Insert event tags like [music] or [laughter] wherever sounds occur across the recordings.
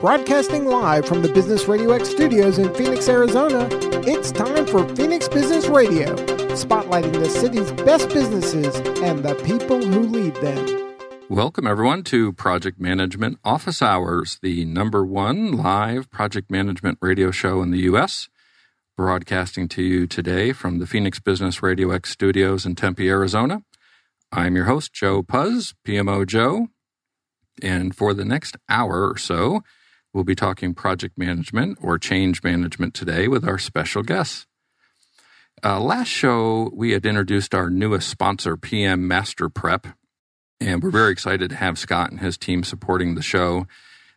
Broadcasting live from the Business Radio X studios in Phoenix, Arizona, it's time for Phoenix Business Radio, spotlighting the city's best businesses and the people who lead them. Welcome, everyone, to Project Management Office Hours, the number one live project management radio show in the U.S. Broadcasting to you today from the Phoenix Business Radio X studios in Tempe, Arizona. I'm your host, Joe Pusz, PMO Joe. And for the next hour or so, We'll be talking project management or change management today with our special guests. Uh, last show, we had introduced our newest sponsor, PM Master Prep, and we're very excited to have Scott and his team supporting the show.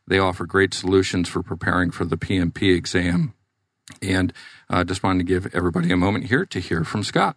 They offer great solutions for preparing for the PMP exam. And I uh, just wanted to give everybody a moment here to hear from Scott.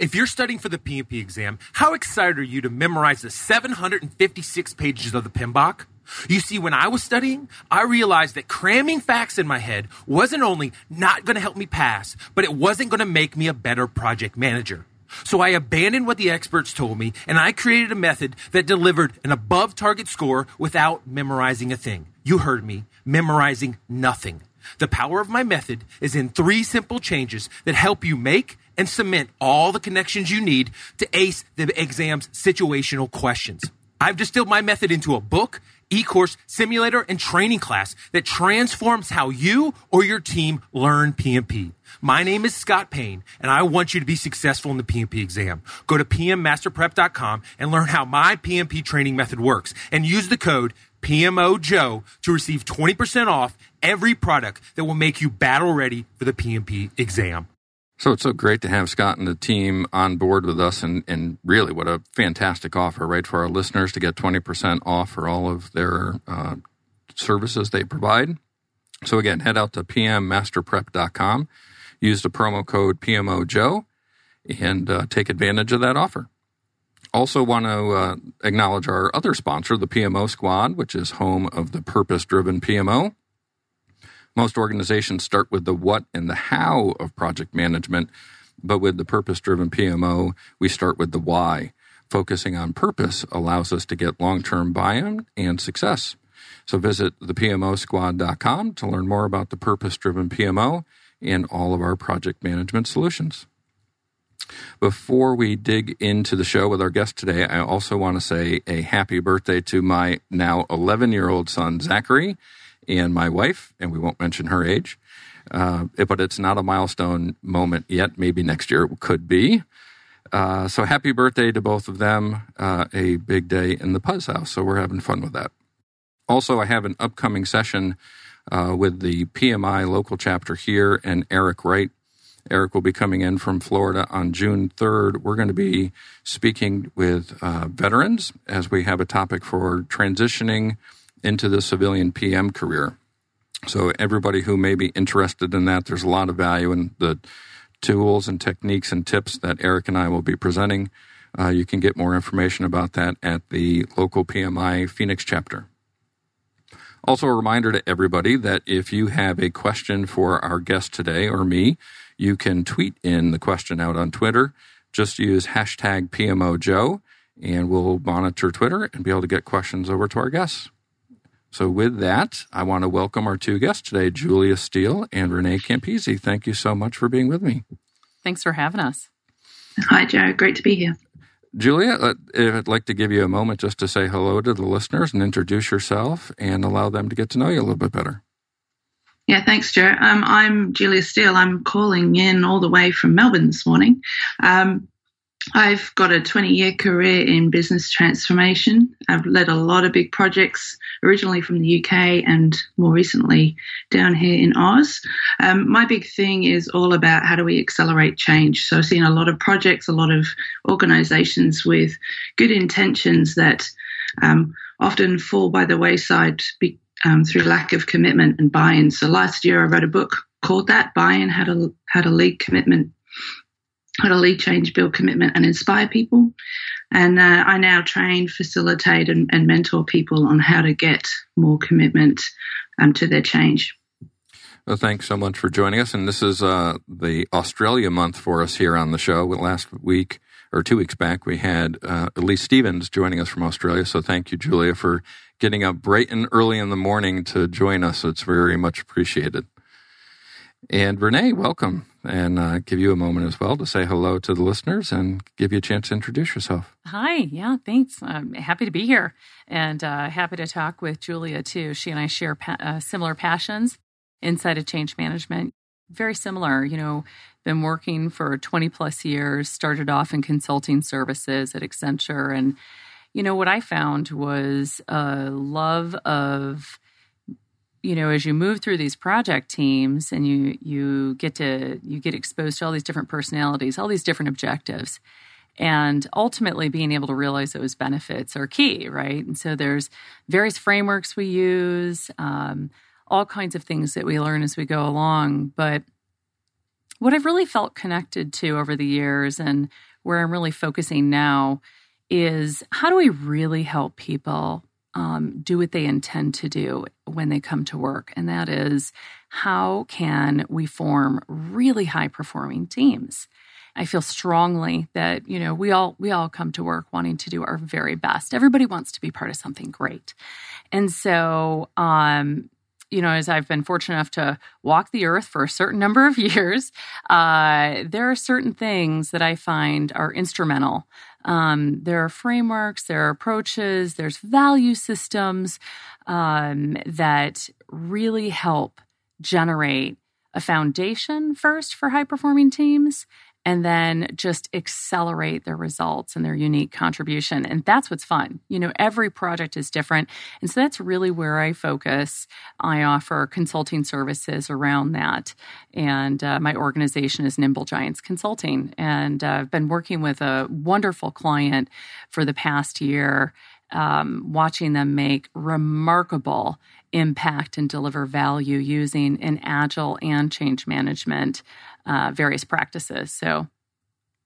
If you're studying for the PMP exam, how excited are you to memorize the 756 pages of the PMBOK? You see, when I was studying, I realized that cramming facts in my head wasn't only not going to help me pass, but it wasn't going to make me a better project manager. So I abandoned what the experts told me and I created a method that delivered an above target score without memorizing a thing. You heard me, memorizing nothing. The power of my method is in three simple changes that help you make and cement all the connections you need to ace the exam's situational questions. I've distilled my method into a book e-course, simulator, and training class that transforms how you or your team learn PMP. My name is Scott Payne, and I want you to be successful in the PMP exam. Go to pmmasterprep.com and learn how my PMP training method works and use the code PMOJOE to receive 20% off every product that will make you battle ready for the PMP exam. So it's so great to have Scott and the team on board with us, and, and really what a fantastic offer, right, for our listeners to get 20% off for all of their uh, services they provide. So again, head out to pmmasterprep.com, use the promo code PMOJOE, and uh, take advantage of that offer. Also, want to uh, acknowledge our other sponsor, the PMO Squad, which is home of the purpose driven PMO. Most organizations start with the what and the how of project management, but with the purpose driven PMO, we start with the why. Focusing on purpose allows us to get long term buy in and success. So visit thepmosquad.com to learn more about the purpose driven PMO and all of our project management solutions. Before we dig into the show with our guest today, I also want to say a happy birthday to my now 11 year old son, Zachary and my wife, and we won't mention her age. Uh, but it's not a milestone moment yet. Maybe next year it could be. Uh, so happy birthday to both of them. Uh, a big day in the Pusz House. So we're having fun with that. Also, I have an upcoming session uh, with the PMI local chapter here and Eric Wright. Eric will be coming in from Florida on June 3rd. We're going to be speaking with uh, veterans as we have a topic for transitioning into the civilian PM career. So, everybody who may be interested in that, there's a lot of value in the tools and techniques and tips that Eric and I will be presenting. Uh, you can get more information about that at the local PMI Phoenix chapter. Also, a reminder to everybody that if you have a question for our guest today or me, you can tweet in the question out on Twitter. Just use hashtag PMOJoe and we'll monitor Twitter and be able to get questions over to our guests. So, with that, I want to welcome our two guests today, Julia Steel and Renee Campisi. Thank you so much for being with me. Thanks for having us. Hi, Joe. Great to be here. Julia, uh, I'd like to give you a moment just to say hello to the listeners and introduce yourself and allow them to get to know you a little bit better. Yeah, thanks, Joe. Um, I'm Julia Steel. I'm calling in all the way from Melbourne this morning. Um, I've got a 20 year career in business transformation. I've led a lot of big projects, originally from the UK and more recently down here in Oz. Um, my big thing is all about how do we accelerate change. So I've seen a lot of projects, a lot of organizations with good intentions that um, often fall by the wayside be, um, through lack of commitment and buy in. So last year I wrote a book called that Buy in How to, how to Lead Commitment how to lead change, build commitment, and inspire people. And uh, I now train, facilitate, and, and, mentor people on how to get more commitment um, to their change. Well, thanks so much for joining us. And this is uh, the Australia month for us here on the show. Last week, or two weeks back, we had uh, Elise Stevens joining us from Australia. So thank you, Julia, for getting up bright and early in the morning to join us. It's very much appreciated. And Renee, welcome, and uh, give you a moment as well to say hello to the listeners and give you a chance to introduce yourself. Hi, yeah, thanks. I'm happy to be here and uh, happy to talk with Julia too. She and I share pa- uh, similar passions inside of change management. Very similar, you know, been working for 20 plus years, started off in consulting services at Accenture. And, you know, what I found was a love of you know as you move through these project teams and you you get to you get exposed to all these different personalities all these different objectives and ultimately being able to realize those benefits are key right? And so there's various frameworks we use um, all kinds of things that we learn as we go along but what i've really felt connected to over the years and where i'm really focusing now is how do we really help people um, do what they intend to do when they come to work. And that is how can we form really high performing teams? I feel strongly that you know we all we all come to work wanting to do our very best. Everybody wants to be part of something great, and so um, you know, as I've been fortunate enough to walk the earth for a certain number of [laughs] years, uh, there are certain things that I find are instrumental um, there are frameworks, there are approaches, there's value systems um, that really help generate a foundation first for high performing teams and then just accelerate their results and their unique contribution. And that's what's fun. You know, every project is different. And so that's really where I focus. I offer consulting services around that. And uh, my organization is Nimble Giants Consulting. And uh, I've been working with a wonderful client for the past year. Um, watching them make remarkable impact and deliver value using an agile and change management uh, various practices. So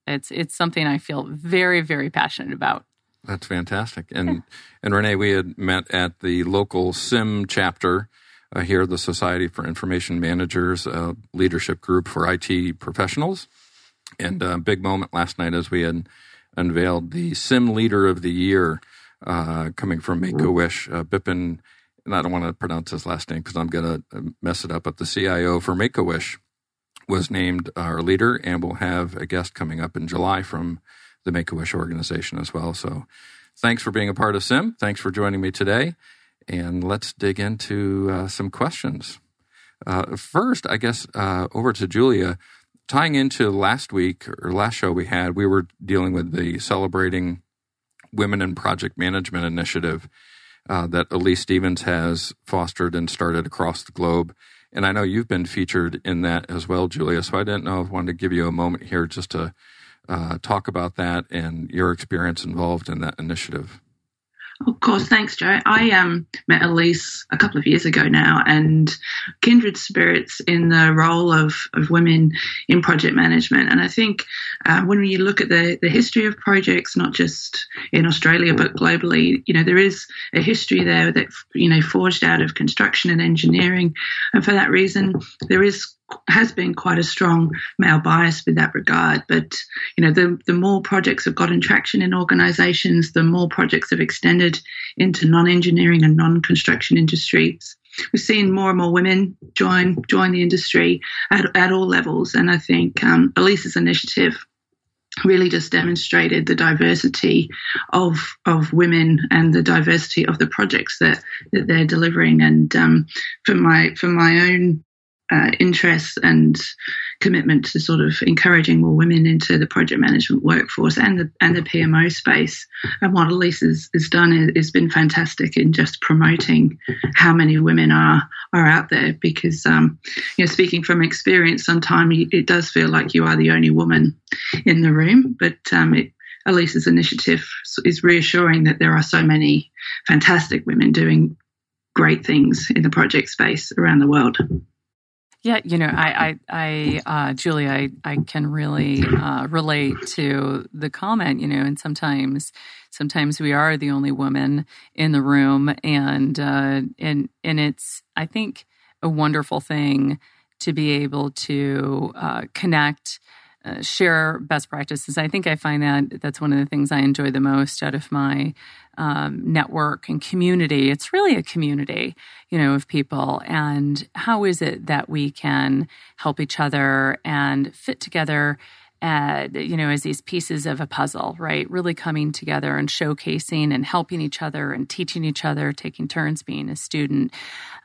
it's it's something I feel very very passionate about. That's fantastic. And yeah. and Renee, we had met at the local SIM chapter uh, here, the Society for Information Managers uh, leadership group for IT professionals. And a big moment last night as we had unveiled the SIM Leader of the Year uh, coming from Make a Wish, uh, Bipin. And I don't want to pronounce his last name because I'm going to mess it up. But the CIO for Make a Wish was named our leader, and we'll have a guest coming up in July from the Make a Wish organization as well. So thanks for being a part of SIM. Thanks for joining me today. And let's dig into uh, some questions. Uh, first, I guess uh, over to Julia. Tying into last week or last show we had, we were dealing with the Celebrating Women in Project Management initiative uh, that Elise Stevens has fostered and started across the globe. And I know you've been featured in that as well, Julia. So I didn't know if I wanted to give you a moment here just to uh, talk about that and your experience involved in that initiative. Of course, thanks, Joe. I um, met Elise a couple of years ago now, and kindred spirits in the role of, of women in project management. And I think uh, when you look at the, the history of projects, not just in Australia but globally, you know there is a history there that you know forged out of construction and engineering, and for that reason, there is has been quite a strong male bias with that regard. But you know, the the more projects have gotten traction in organisations, the more projects have extended into non-engineering and non-construction industries. We've seen more and more women join join the industry at, at all levels, and I think um, Elise's initiative really just demonstrated the diversity of of women and the diversity of the projects that that they're delivering. And um, for my for my own uh, interest and commitment to sort of encouraging more women into the project management workforce and the and the PMO space. And what Elise has, done has been fantastic in just promoting how many women are are out there. Because um, you know, speaking from experience, sometimes it does feel like you are the only woman in the room, but um, it, Elise's initiative is reassuring that there are so many fantastic women doing great things in the project space around the world. Yeah, you know, I, I, I uh, Julia, I, I can really uh, relate to the comment. You know, and sometimes, sometimes we are the only woman in the room, and uh, and and it's, I think, a wonderful thing to be able to uh, connect share best practices. I think I find that that's one of the things I enjoy the most out of my um, network and community. It's really a community, you know, of people. And how is it that we can help each other and fit together? Uh, you know, as these pieces of a puzzle, right? Really coming together and showcasing and helping each other and teaching each other, taking turns being a student.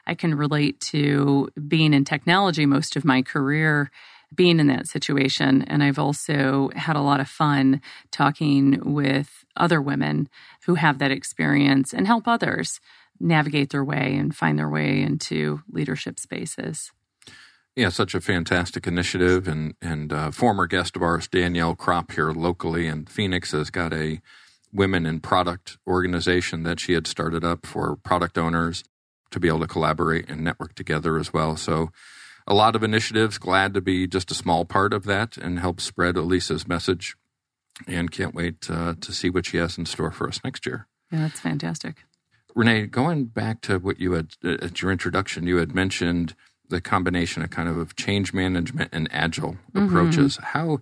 I can relate to being in technology most of my career being in that situation. And I've also had a lot of fun talking with other women who have that experience and help others navigate their way and find their way into leadership spaces. Yeah, such a fantastic initiative. And, and uh, former guest of ours, Danielle Kropp, here locally in Phoenix, has got a women in product organization that she had started up for product owners to be able to collaborate and network together as well. So, a lot of initiatives. Glad to be just a small part of that and help spread Elise's message. And can't wait uh, to see what she has in store for us next year. Yeah, that's fantastic. Renee, going back to what you had uh, at your introduction, you had mentioned the combination of kind of change management and agile mm-hmm. approaches. How,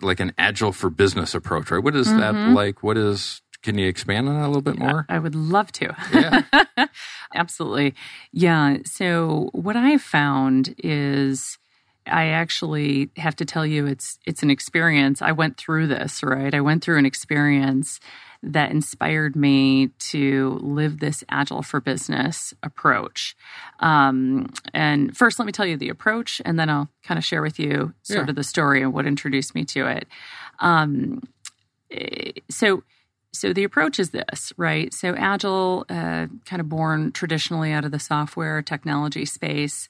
like an agile for business approach, right? What is mm-hmm. that like? What is can you expand on that a little bit more? I would love to. Yeah. [laughs] Absolutely. Yeah. So what I found is I actually have to tell you it's it's an experience. I went through this, right? I went through an experience that inspired me to live this agile for business approach. Um, and first, let me tell you the approach, and then I'll kind of share with you sort yeah. of the story and what introduced me to it. Um, eh, so so the approach is this, right? So Agile, uh, kind of born traditionally out of the software technology space.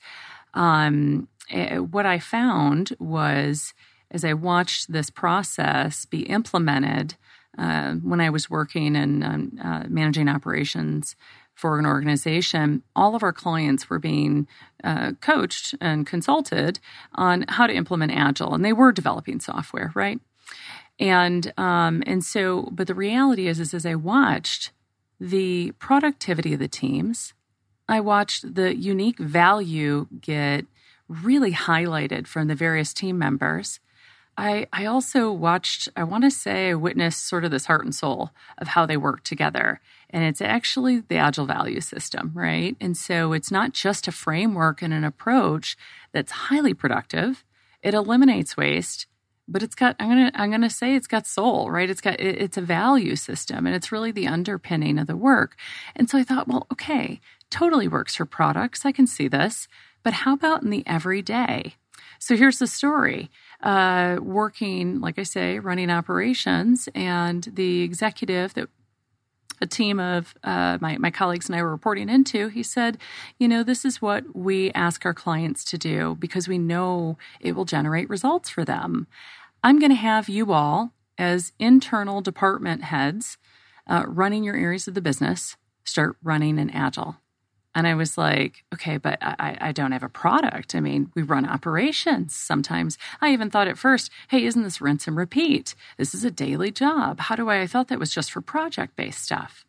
Um, uh, what I found was as I watched this process be implemented uh, when I was working and um, uh, managing operations for an organization, all of our clients were being uh, coached and consulted on how to implement Agile, and they were developing software, right? And um, and so, but the reality is, is as I watched the productivity of the teams, I watched the unique value get really highlighted from the various team members. I, I also watched, I want to say, I witnessed sort of this heart and soul of how they work together. And it's actually the Agile value system, right? And so it's not just a framework and an approach that's highly productive, it eliminates waste but it's got i'm gonna i'm gonna say it's got soul right? It's got it, it's a value system and it's really the underpinning of the work. And so i thought well okay totally works for products. I can see this but how about in the everyday? So here's the story. Uh, working like i say running operations and the executive that a team of uh, my, my colleagues and I were reporting into, he said, You know, this is what we ask our clients to do because we know it will generate results for them. I'm going to have you all, as internal department heads, uh, running your areas of the business, start running an agile. And I was like, okay, but I, I don't have a product. I mean, we run operations sometimes. I even thought at first, hey, isn't this rinse and repeat? This is a daily job. How do I? I thought that was just for project based stuff.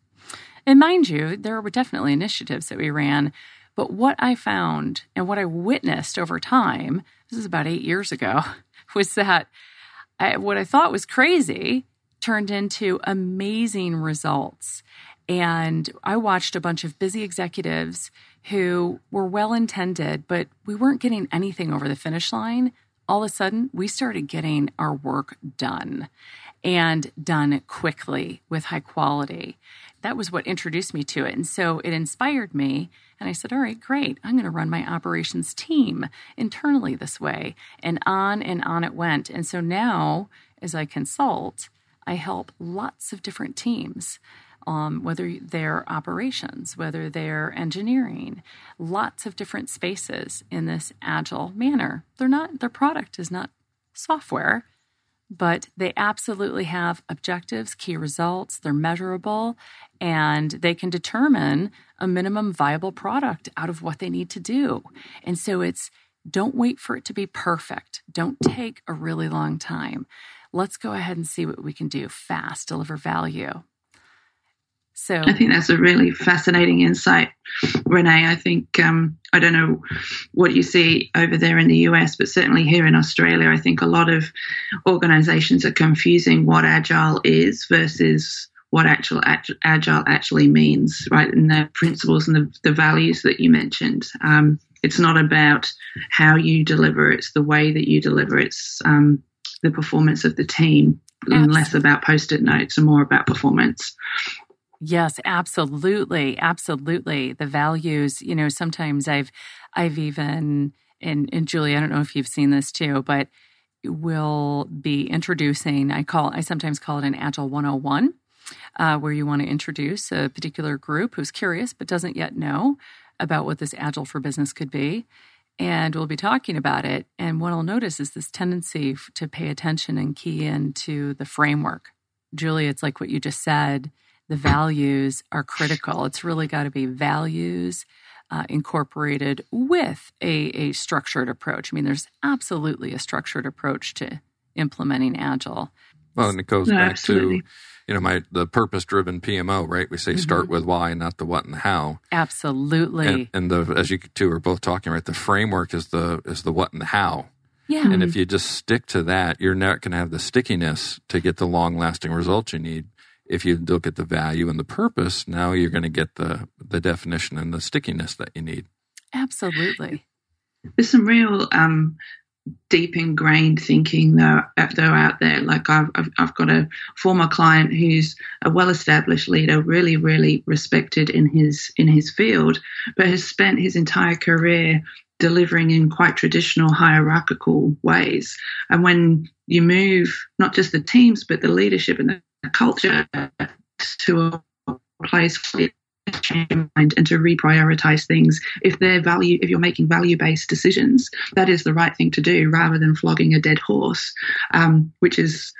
And mind you, there were definitely initiatives that we ran. But what I found and what I witnessed over time, this is about eight years ago, [laughs] was that I, what I thought was crazy turned into amazing results. And I watched a bunch of busy executives who were well intended, but we weren't getting anything over the finish line. All of a sudden, we started getting our work done and done quickly with high quality. That was what introduced me to it. And so it inspired me. And I said, All right, great. I'm going to run my operations team internally this way. And on and on it went. And so now, as I consult, I help lots of different teams. Um, whether they're operations, whether they're engineering, lots of different spaces in this agile manner. They're not, their product is not software, but they absolutely have objectives, key results, they're measurable, and they can determine a minimum viable product out of what they need to do. And so it's don't wait for it to be perfect, don't take a really long time. Let's go ahead and see what we can do fast, deliver value. So I think that's a really fascinating insight, Renee. I think um, I don't know what you see over there in the US, but certainly here in Australia, I think a lot of organizations are confusing what agile is versus what actual agile actually means, right? And the principles and the, the values that you mentioned. Um, it's not about how you deliver; it's the way that you deliver. It's um, the performance of the team, Absolutely. and less about post-it notes and more about performance. Yes, absolutely. Absolutely. The values, you know, sometimes I've I've even and, and Julie, I don't know if you've seen this too, but we'll be introducing, I call I sometimes call it an Agile 101, uh, where you want to introduce a particular group who's curious but doesn't yet know about what this Agile for business could be. And we'll be talking about it. And what I'll notice is this tendency to pay attention and key into the framework. Julie, it's like what you just said the values are critical. It's really got to be values uh, incorporated with a, a structured approach. I mean, there's absolutely a structured approach to implementing Agile. Well, and it goes no, back absolutely. to you know my the purpose driven PMO, right? We say mm-hmm. start with why, not the what and the how. Absolutely. And, and, the as you two are both talking, right? The framework is the is the what and the how. Yeah. And if you just stick to that, you're not going to have the stickiness to get the long lasting results you need if you look at the value and the purpose, now you're going to get the the definition and the stickiness that you need. Absolutely. There's some real um, deep ingrained thinking though, uh, though out there. Like I've, I've, I've got a former client who's a well established leader, really really respected in his in his field, but has spent his entire career delivering in quite traditional hierarchical ways. And when you move not just the teams but the leadership and the culture to a place where change your mind and to reprioritize things if they're value if you're making value based decisions that is the right thing to do rather than flogging a dead horse um, which is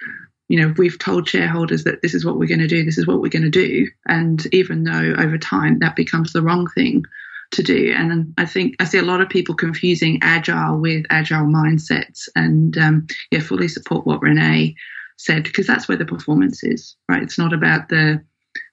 you know we've told shareholders that this is what we're going to do this is what we're going to do and even though over time that becomes the wrong thing to do and i think i see a lot of people confusing agile with agile mindsets and um, yeah fully support what renee said because that's where the performance is, right? It's not about the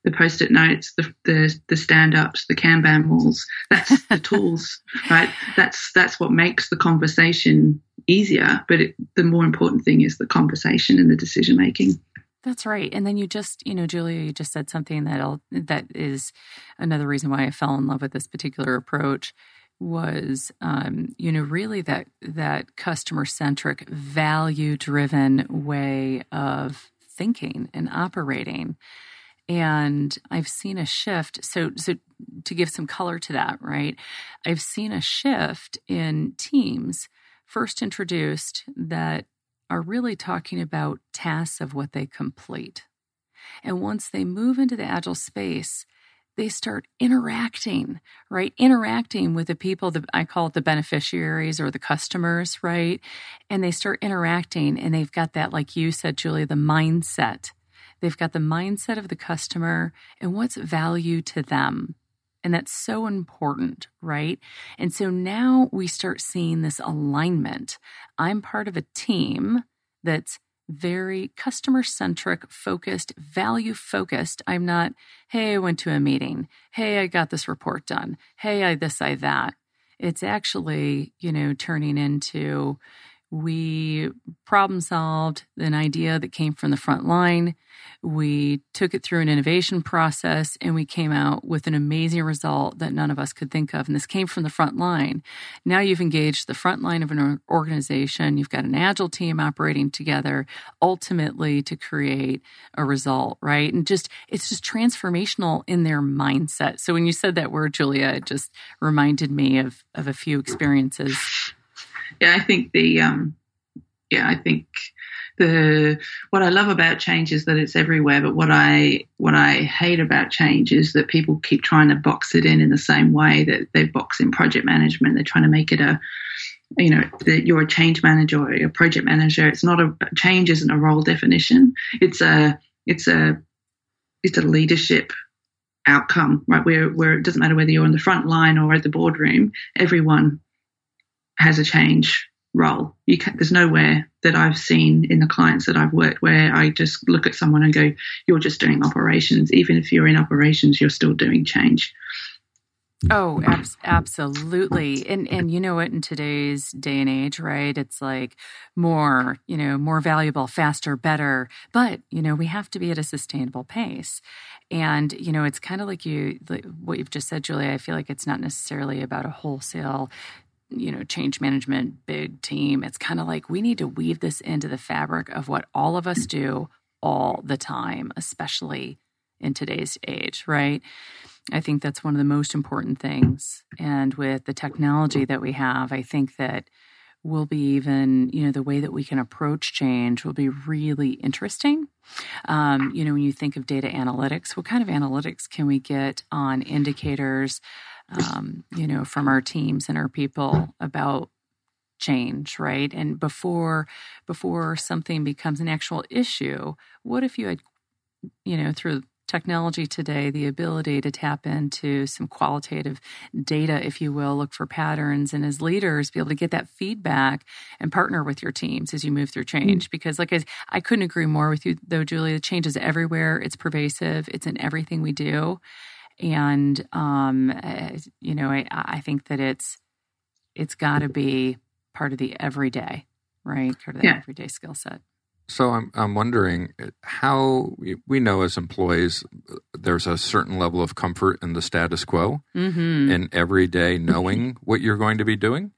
the post-it notes, the the, the stand-ups, the Kanban walls. That's the [laughs] tools, right? That's that's what makes the conversation easier. But it, the more important thing is the conversation and the decision making. That's right. And then you just, you know, Julia, you just said something that that is another reason why I fell in love with this particular approach was um, you know really that that customer centric value driven way of thinking and operating and i've seen a shift so so to give some color to that right i've seen a shift in teams first introduced that are really talking about tasks of what they complete and once they move into the agile space they start interacting, right? Interacting with the people that I call it the beneficiaries or the customers, right? And they start interacting and they've got that, like you said, Julia, the mindset. They've got the mindset of the customer and what's value to them. And that's so important, right? And so now we start seeing this alignment. I'm part of a team that's very customer centric, focused, value focused. I'm not, hey, I went to a meeting. Hey, I got this report done. Hey, I this, I that. It's actually, you know, turning into we problem solved an idea that came from the front line. We took it through an innovation process and we came out with an amazing result that none of us could think of. And this came from the front line. Now you've engaged the front line of an organization. You've got an agile team operating together ultimately to create a result, right? And just, it's just transformational in their mindset. So when you said that word, Julia, it just reminded me of, of a few experiences yeah, I think the um, yeah, I think the what I love about change is that it's everywhere. But what I what I hate about change is that people keep trying to box it in in the same way that they box in project management. They're trying to make it a you know that you're a change manager or a project manager. It's not a change isn't a role definition. It's a it's a it's a leadership outcome, right? Where where it doesn't matter whether you're on the front line or at the boardroom, everyone has a change role. Can, there's nowhere that I've seen in the clients that I've worked where I just look at someone and go, "You're just doing operations." Even if you're in operations, you're still doing change. Oh, ab- absolutely. And and you know what in today's day and age, right? It's like more, you know, more valuable, faster, better. But, you know, we have to be at a sustainable pace. And, you know, it's kind of like you like what you've just said, Julia. I feel like it's not necessarily about a wholesale you know, change management big team. It's kind of like we need to weave this into the fabric of what all of us do all the time, especially in today's age, right? I think that's one of the most important things. And with the technology that we have, I think that will be even, you know, the way that we can approach change will be really interesting. Um, you know, when you think of data analytics, what kind of analytics can we get on indicators, um, you know, from our teams and our people about change right and before before something becomes an actual issue what if you had you know through technology today, the ability to tap into some qualitative data, if you will, look for patterns, and as leaders, be able to get that feedback and partner with your teams as you move through change. Mm-hmm. Because, like I, I couldn't agree more with you, though, Julia. The change is everywhere. It's pervasive. It's in everything we do, and um, eh, you know, I, I think that it's it's got to be part of the everyday, right? Part of the yeah. everyday skill set. So I'm I'm wondering how we know as employees there's a certain level of comfort in the status quo mm-hmm. and every day knowing [laughs] what you're going to be doing,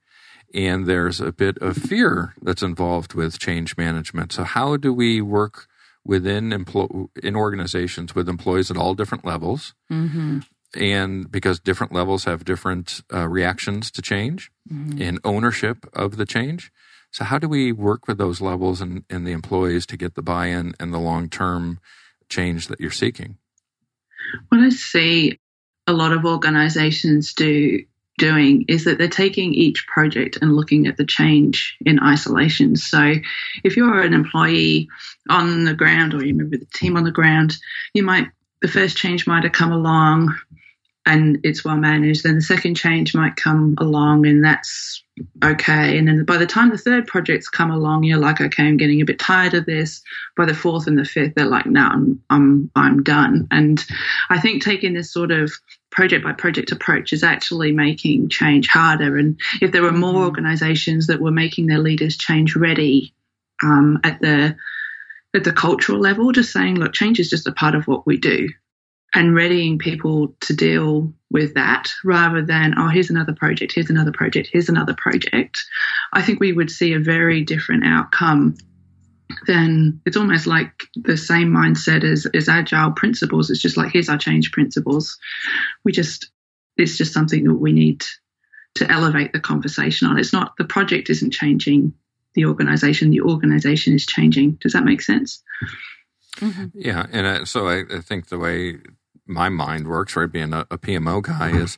and there's a bit of fear that's involved with change management. So how do we work within empl- in organizations with employees at all different levels? Mm-hmm. And because different levels have different uh, reactions to change mm-hmm. and ownership of the change, so, how do we work with those levels and, and the employees to get the buy in and the long term change that you're seeking? What I see a lot of organizations do doing is that they're taking each project and looking at the change in isolation. So if you're an employee on the ground or you remember the team on the ground, you might the first change might have come along and it's well managed. Then the second change might come along and that's okay. And then by the time the third project's come along, you're like, okay, I'm getting a bit tired of this. By the fourth and the fifth, they're like, no, I'm I'm I'm done. And I think taking this sort of project by project approach is actually making change harder. And if there were more mm-hmm. organizations that were making their leaders change ready um, at the at the cultural level, just saying, look, change is just a part of what we do and readying people to deal with that rather than, oh, here's another project, here's another project, here's another project, I think we would see a very different outcome then it's almost like the same mindset as, as agile principles. It's just like, here's our change principles. We just, it's just something that we need to elevate the conversation on. It's not, the project isn't changing the organization, the organization is changing. Does that make sense? Mm-hmm. Yeah. And uh, so I, I, think the way my mind works, right, being a, a PMO guy, is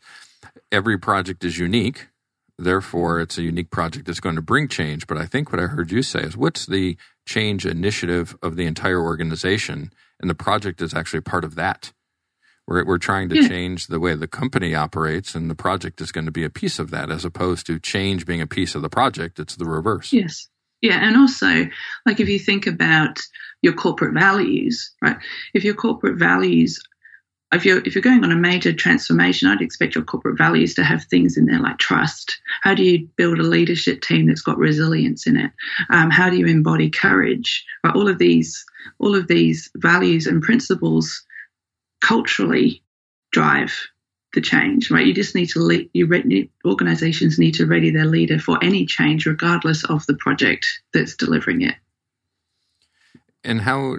every project is unique. Therefore, it's a unique project that's going to bring change. But I think what I heard you say is what's the change initiative of the entire organization? And the project is actually part of that. We're, we're trying to yeah. change the way the company operates, and the project is going to be a piece of that, as opposed to change being a piece of the project. It's the reverse. Yes. Yeah. And also, like if you think about your corporate values, right? If your corporate values if you're if you're going on a major transformation, I'd expect your corporate values to have things in there like trust. How do you build a leadership team that's got resilience in it? Um, how do you embody courage? Right, all of these all of these values and principles culturally drive the change. Right, you just need to lead. You re- organizations need to ready their leader for any change, regardless of the project that's delivering it. And how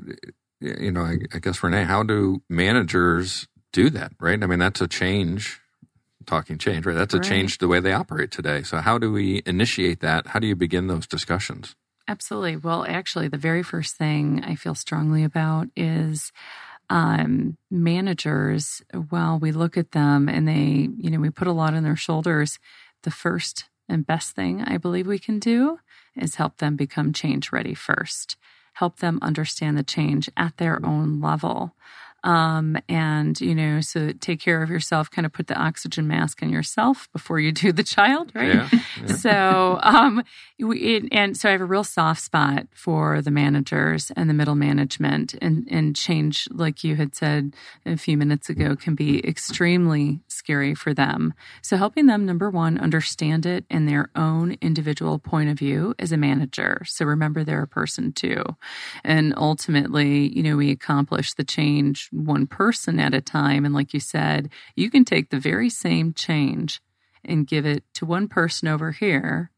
you know, I, I guess Renee, how do managers do that? Right? I mean, that's a change. Talking change, right? That's a right. change the way they operate today. So, how do we initiate that? How do you begin those discussions? Absolutely. Well, actually, the very first thing I feel strongly about is um, managers. While we look at them and they, you know, we put a lot on their shoulders, the first and best thing I believe we can do is help them become change ready first help them understand the change at their own level. Um, and, you know, so take care of yourself, kind of put the oxygen mask on yourself before you do the child, right? Yeah, yeah. So, um, we, it, and so I have a real soft spot for the managers and the middle management and, and change, like you had said a few minutes ago, can be extremely scary for them. So helping them, number one, understand it in their own individual point of view as a manager. So remember they're a person too. And ultimately, you know, we accomplish the change one person at a time. And like you said, you can take the very same change and give it to one person over here.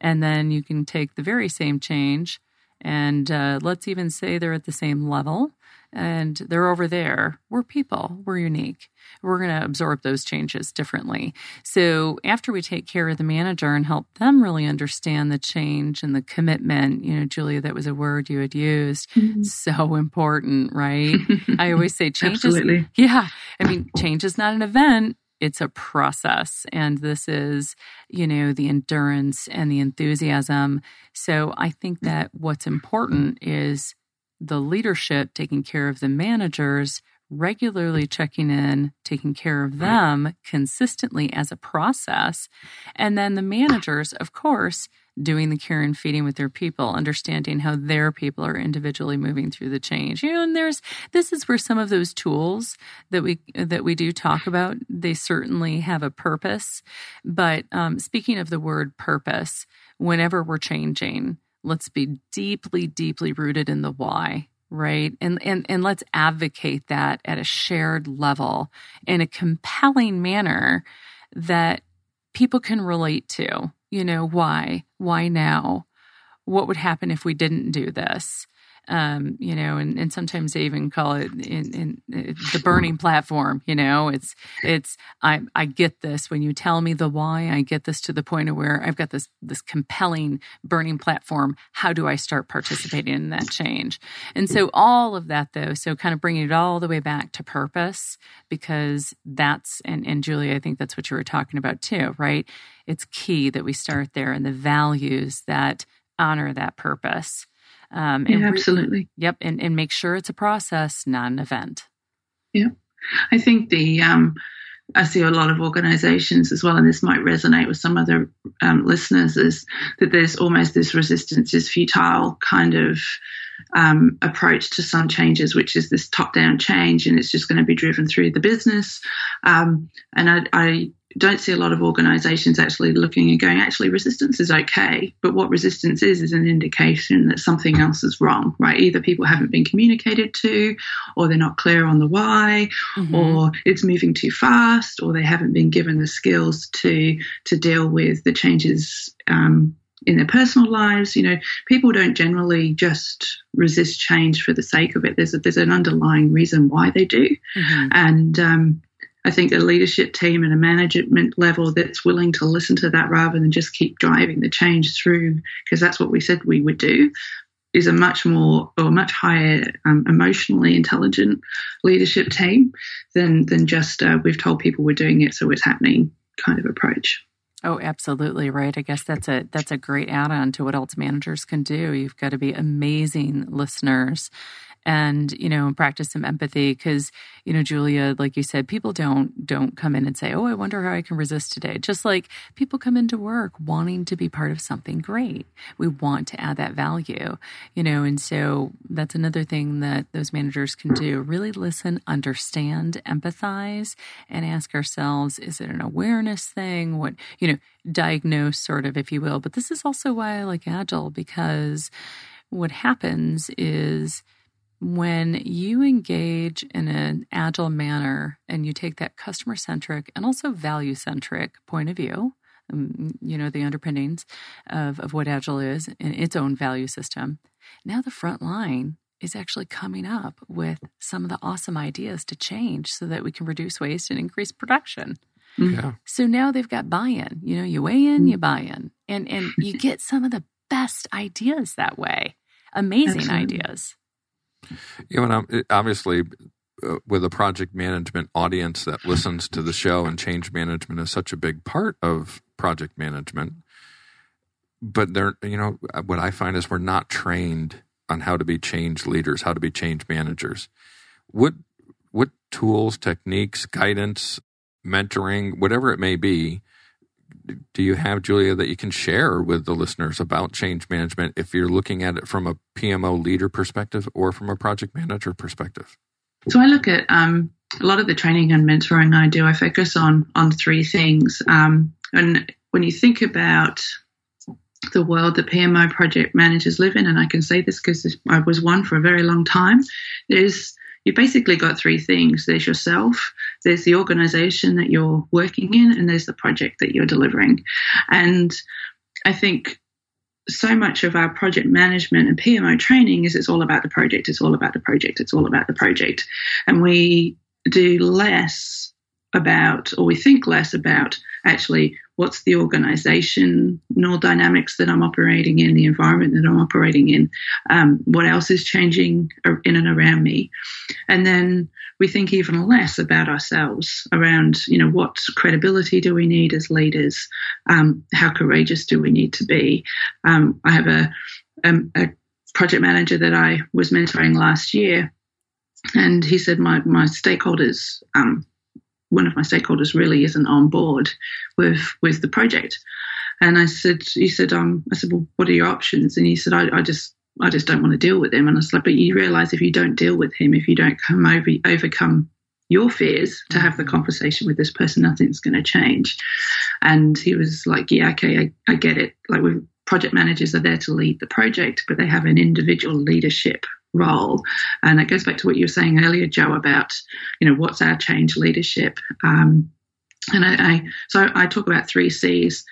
And then you can take the very same change and uh, let's even say they're at the same level and they're over there. We're people, we're unique. We're going to absorb those changes differently. So, after we take care of the manager and help them really understand the change and the commitment, you know, Julia, that was a word you had used. Mm-hmm. So important, right? [laughs] I always say change Absolutely. is, yeah. I mean, change is not an event, it's a process and this is you know the endurance and the enthusiasm so i think that what's important is the leadership taking care of the managers regularly checking in, taking care of them consistently as a process. And then the managers, of course, doing the care and feeding with their people, understanding how their people are individually moving through the change. You know, and there's this is where some of those tools that we that we do talk about, they certainly have a purpose. But um, speaking of the word purpose, whenever we're changing, let's be deeply, deeply rooted in the why right? And and and let's advocate that at a shared level in a compelling manner that people can relate to you know why why now? What would happen if we didn't do this um, you know, and, and sometimes they even call it in, in, in, the burning platform. You know, it's it's I I get this when you tell me the why. I get this to the point of where I've got this this compelling burning platform. How do I start participating in that change? And so all of that, though, so kind of bringing it all the way back to purpose because that's and and Julie, I think that's what you were talking about too, right? It's key that we start there and the values that honor that purpose. Um, yeah, absolutely. Yep, and, and make sure it's a process, not an event. Yeah, I think the um, I see a lot of organizations as well, and this might resonate with some other um, listeners, is that there's almost this resistance is futile kind of um, approach to some changes, which is this top down change, and it's just going to be driven through the business. Um, and I, I, don't see a lot of organizations actually looking and going, actually, resistance is okay. But what resistance is, is an indication that something else is wrong, right? Either people haven't been communicated to, or they're not clear on the why, mm-hmm. or it's moving too fast, or they haven't been given the skills to, to deal with the changes um, in their personal lives. You know, people don't generally just resist change for the sake of it. There's a, there's an underlying reason why they do, mm-hmm. and um, I think a leadership team and a management level that's willing to listen to that rather than just keep driving the change through, because that's what we said we would do, is a much more or much higher um, emotionally intelligent leadership team than than just uh, we've told people we're doing it, so it's happening kind of approach. Oh, absolutely right. I guess that's a that's a great add-on to what else managers can do. You've got to be amazing listeners and you know practice some empathy because you know julia like you said people don't don't come in and say oh i wonder how i can resist today. Just like people come into work wanting to be part of something great. We want to add that value you know and so that's another thing that those managers can do. Really listen understand empathize and ask ourselves is it an awareness thing? What you know diagnose sort of if you will. But this is also why i like agile because what happens is when you engage in an agile manner and you take that customer centric and also value centric point of view, um, you know, the underpinnings of, of what agile is in its own value system, now the front line is actually coming up with some of the awesome ideas to change so that we can reduce waste and increase production. Mm. Yeah. So now they've got buy-in. You know, you weigh in, you buy in, and and you [laughs] get some of the best ideas that way. Amazing Absolutely. ideas. You know, obviously, uh, with a project management audience that listens to the show, and change management is such a big part of project management. But they're, you know, what I find is we're not trained on how to be change leaders, how to be change managers. What what tools, techniques, guidance, mentoring, whatever it may be, do you have, Julia, that you can share with the listeners about change management if you're looking at it from a PMO leader perspective or from a project manager perspective? So I look at um, a lot of the training and mentoring I do. I focus on on three things. Um, and when you think about the world that PMO project managers live in, and I can say this because I was one for a very long time, there's you basically got three things there's yourself, there's the organization that you're working in, and there's the project that you're delivering. And I think so much of our project management and PMO training is it's all about the project, it's all about the project, it's all about the project. And we do less about, or we think less about actually what's the organizational dynamics that I'm operating in, the environment that I'm operating in, um, what else is changing in and around me. And then we think even less about ourselves around, you know, what credibility do we need as leaders? Um, how courageous do we need to be? Um, I have a, a, um, a project manager that I was mentoring last year, and he said my my stakeholders um, one of my stakeholders really isn't on board with with the project. And I said, he said, um, I said, well, what are your options? And he said, I, I just I just don't want to deal with him. And I said, but you realize if you don't deal with him, if you don't come over overcome your fears to have the conversation with this person, nothing's going to change. And he was like, yeah, okay, I, I get it. Like we project managers are there to lead the project, but they have an individual leadership role. And it goes back to what you were saying earlier, Joe, about you know what's our change leadership. Um, and I, I so I talk about three C's.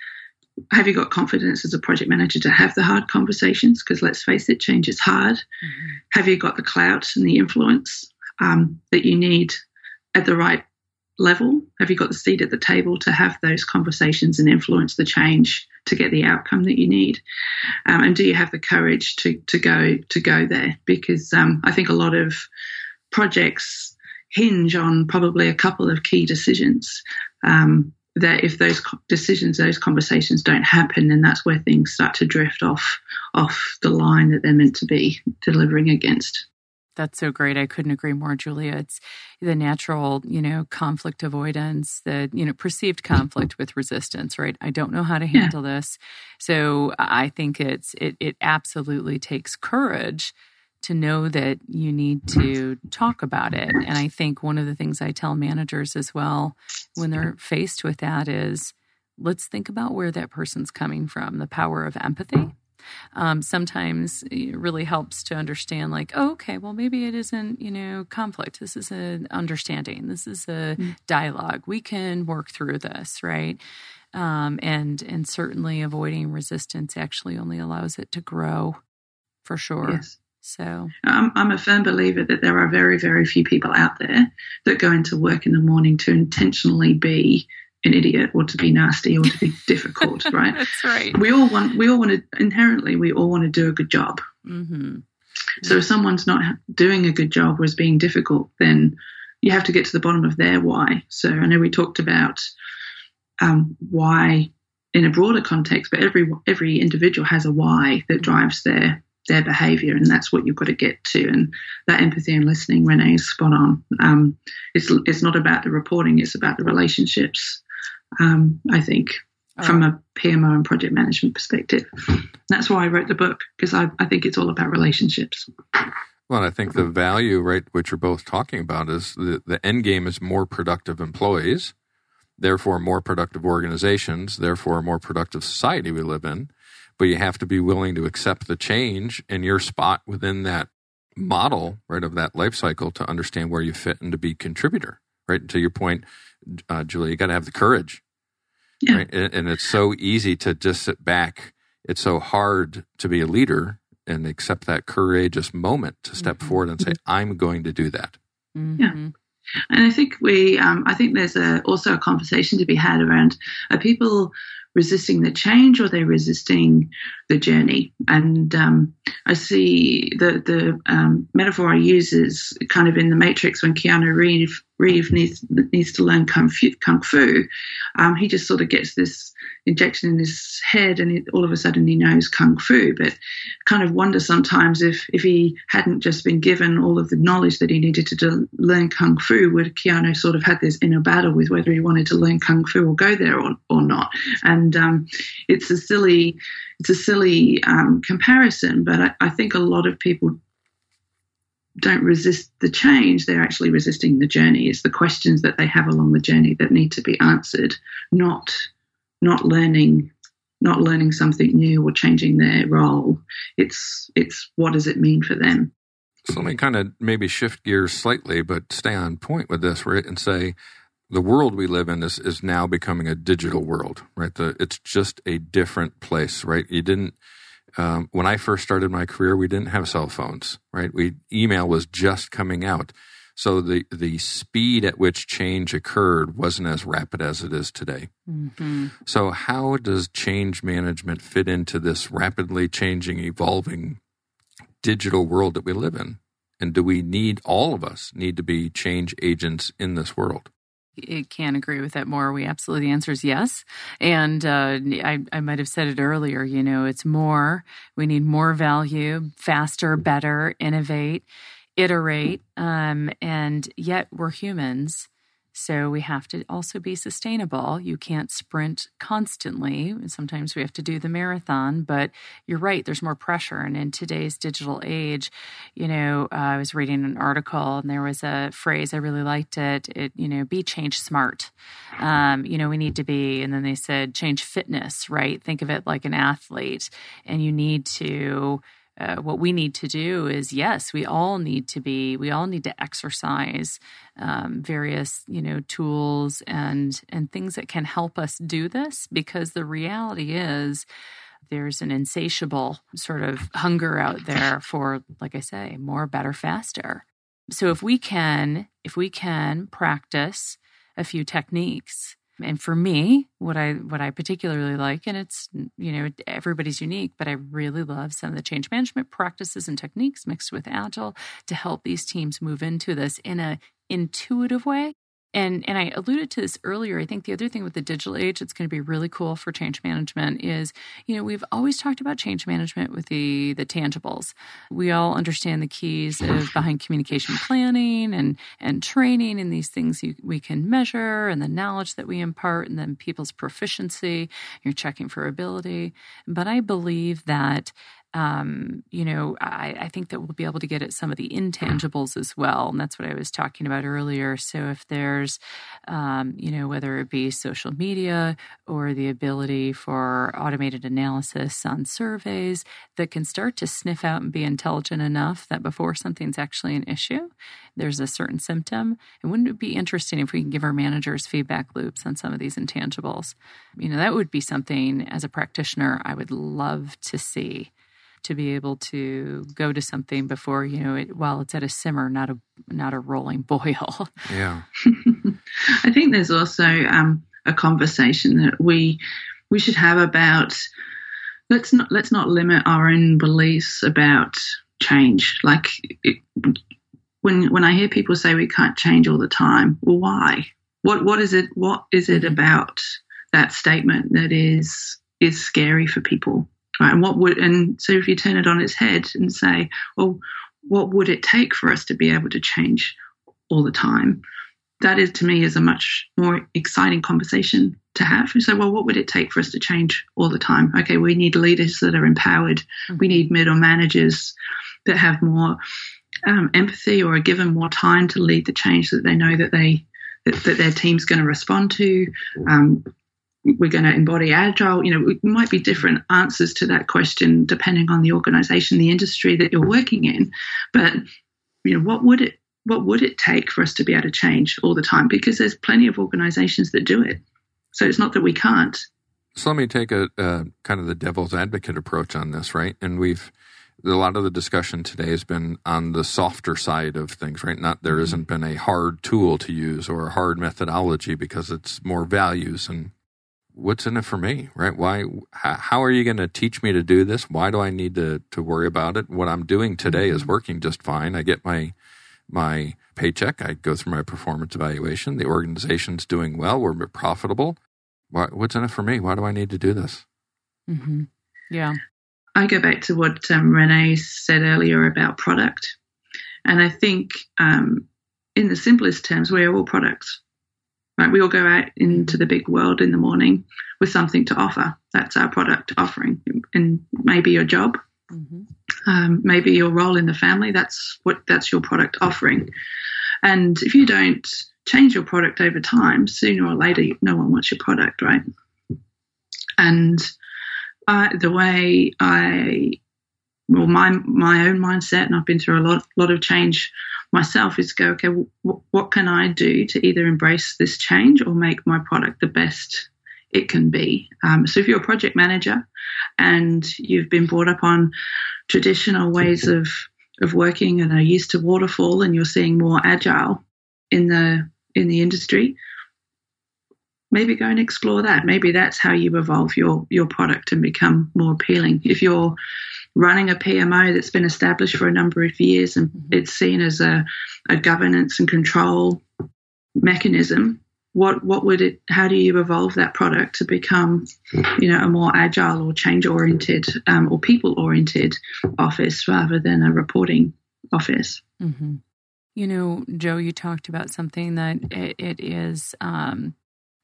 Have you got confidence as a project manager to have the hard conversations? Because let's face it, change is hard. Mm-hmm. Have you got the clout and the influence um, that you need at the right level? Have you got the seat at the table to have those conversations and influence the change to get the outcome that you need? Um, and do you have the courage to to go to go there? Because um, I think a lot of projects hinge on probably a couple of key decisions. Um, that if those decisions, those conversations don't happen, then that's where things start to drift off off the line that they're meant to be delivering against. That's so great. I couldn't agree more, Julia. It's the natural, you know, conflict avoidance, the, you know, perceived conflict with resistance, right? I don't know how to handle yeah. this. So I think it's, it, it absolutely takes courage to know that you need to talk about it. And I think one of the things I tell managers as well when they're faced with that is let's think about where that person's coming from, the power of empathy um, sometimes it really helps to understand like oh, okay well maybe it isn't you know conflict. This is an understanding. This is a mm. dialogue. We can work through this right? Um, and and certainly avoiding resistance actually only allows it to grow for sure. Yes. So. I'm, I'm a firm believer that there are very, very few people out there that go into work in the morning to intentionally be an idiot or to be nasty or to be [laughs] difficult, right? That's right. We all want we all want to inherently we all want to do a good job. Mm-hmm. So if someone's not doing a good job or is being difficult, then you have to get to the bottom of their why. So I know we talked about um, why in a broader context, but every every individual has a why that drives their their behavior, and that's what you've got to get to. And that empathy and listening, Renee, is spot on. Um, it's it's not about the reporting; it's about the relationships um, I think, from a PMO and project management perspective. That's why I wrote the book, because I, I think it's all about relationships. Well, I think the value, right, which you're both talking about, is the, the end game is more productive employees, therefore more productive organizations, therefore a more productive society we live in. But you have to be willing to accept the change in your spot within that model, right, of that life cycle to understand where you fit and to be contributor, right? To your point, uh, Julie. You got to have the courage, yeah. right? And, and, it's so easy to just sit back. It's so hard to be a leader and accept that courageous moment to step mm-hmm. forward and say, "I'm going to do that." Mm-hmm. Yeah. And I think we, um, I think there's a, also a conversation to be had around are people resisting the change or they're resisting the journey. And um, I see the the um, metaphor I use is kind of in the Matrix when Keanu Reeves needs needs to learn kung fu. Kung fu. Um, he just sort of gets this injection in his head, and all of a sudden he knows kung fu. But kind of wonder sometimes if if he hadn't just been given all of the knowledge that he needed to do, learn kung fu, would Keanu sort of had this inner battle with whether he wanted to learn kung fu or go there or, or not? And um, it's a silly it's a silly um, comparison, but I, I think a lot of people don't resist the change, they're actually resisting the journey. It's the questions that they have along the journey that need to be answered, not not learning not learning something new or changing their role. It's it's what does it mean for them? So let me kind of maybe shift gears slightly, but stay on point with this, right? And say the world we live in is, is now becoming a digital world, right? The, it's just a different place, right? You didn't um, when I first started my career, we didn't have cell phones, right? We email was just coming out, so the the speed at which change occurred wasn't as rapid as it is today. Mm-hmm. So how does change management fit into this rapidly changing, evolving digital world that we live in? And do we need all of us need to be change agents in this world? I can't agree with that more. We absolutely the answer is yes. And uh, I, I might have said it earlier. You know, it's more. We need more value, faster, better, innovate, iterate, um, and yet we're humans, so we have to also be sustainable. You can't sprint constantly. Sometimes we have to do the marathon, but you're right, there's more pressure. And in today's digital age, you know, uh, I was reading an article and there was a phrase, I really liked it. It, you know, be change smart. Um, you know, we need to be, and then they said change fitness, right? Think of it like an athlete, and you need to uh, what we need to do is yes we all need to be we all need to exercise um, various you know tools and and things that can help us do this because the reality is there's an insatiable sort of hunger out there for like i say more better faster. So if we can if we can practice a few techniques and for me, what I what I particularly like, and it's you know everybody's unique, but I really love some of the change management practices and techniques mixed with agile to help these teams move into this in a intuitive way and and I alluded to this earlier. I think the other thing with the digital age that's going to be really cool for change management is, you know, we've always talked about change management with the the tangibles. We all understand the keys of behind communication planning and and training and these things you, we can measure and the knowledge that we impart and then people's proficiency. You're checking for ability, but I believe that um, you know, I, I, think that we'll be able to get at some of the intangibles as well. And that's what I was talking about earlier. So if there's, um, you know, whether it be social media or the ability for automated analysis on surveys that can start to sniff out and be intelligent enough that before something's actually an issue, there's a certain symptom. And wouldn't it be interesting if we can give our managers feedback loops on some of these intangibles? You know, that would be something as a practitioner I would love to see to be able to go to something before you know it while it's at a simmer not a not a rolling [laughs] boil. Yeah. [laughs] I think there's also um, a conversation that we we should have about let's not let's not limit our own beliefs about change. Like it, when when i hear people say we can't change all the time well why? What what is it what is it about that statement that is is scary for people Right? And what would and so if you turn it on its head and say, well, what would it take for us to be able to change all the time? That is to me is a much more exciting conversation to have. So, well, what would it take for us to change all the time? Okay, we need leaders that are empowered. Mm-hmm. We need middle managers that have more um, empathy or are given more time to lead the change that they know that they that, that their team's going to respond to. Um, we're going to embody agile you know it might be different answers to that question depending on the organization the industry that you're working in. But you know what would it what would it take for us to be able to change all the time? Because there's plenty of organizations that do it. So it's not that we can't. So let me take a, kind of the devil's advocate approach on this right? And we've a lot of the discussion today has been on the softer side of things, right? Not there mm-hmm. hasn't been a hard tool to use or a hard methodology because it's more values and what's in it for me, right? Why? How are you going to teach me to do this? Why do I need to to worry about it? What I'm doing today is mm-hmm. working just fine. I get my my paycheck. I go through my performance evaluation. The organization's doing well. We're profitable. Why, what's in it for me? Why do I need to do this? Mm-hmm. Yeah. I go back to what um, Renee said earlier about product. And I think, um, in the simplest terms, we're all products. Right? We all go out into the big world in the morning with something to offer. That's our product offering. And maybe your job, mm-hmm. um, maybe your role in the family. That's what that's your product offering. And if you don't change your product over time, sooner or later, no one wants your product, right? And I, the way I, well, my my own mindset, and I've been through a lot lot of change myself, is go, okay, w- what can I do to either embrace this change or make my product the best it can be? Um, so if you're a project manager and you've been brought up on traditional ways of of working and are used to waterfall, and you're seeing more agile in the in the industry, maybe go and explore that. Maybe that's how you evolve your your product and become more appealing. If you're running a PMO that's been established for a number of years and mm-hmm. it's seen as a, a governance and control mechanism, what what would it how do you evolve that product to become you know a more agile or change oriented um, or people oriented office rather than a reporting office mm-hmm. you know joe you talked about something that it, it is um,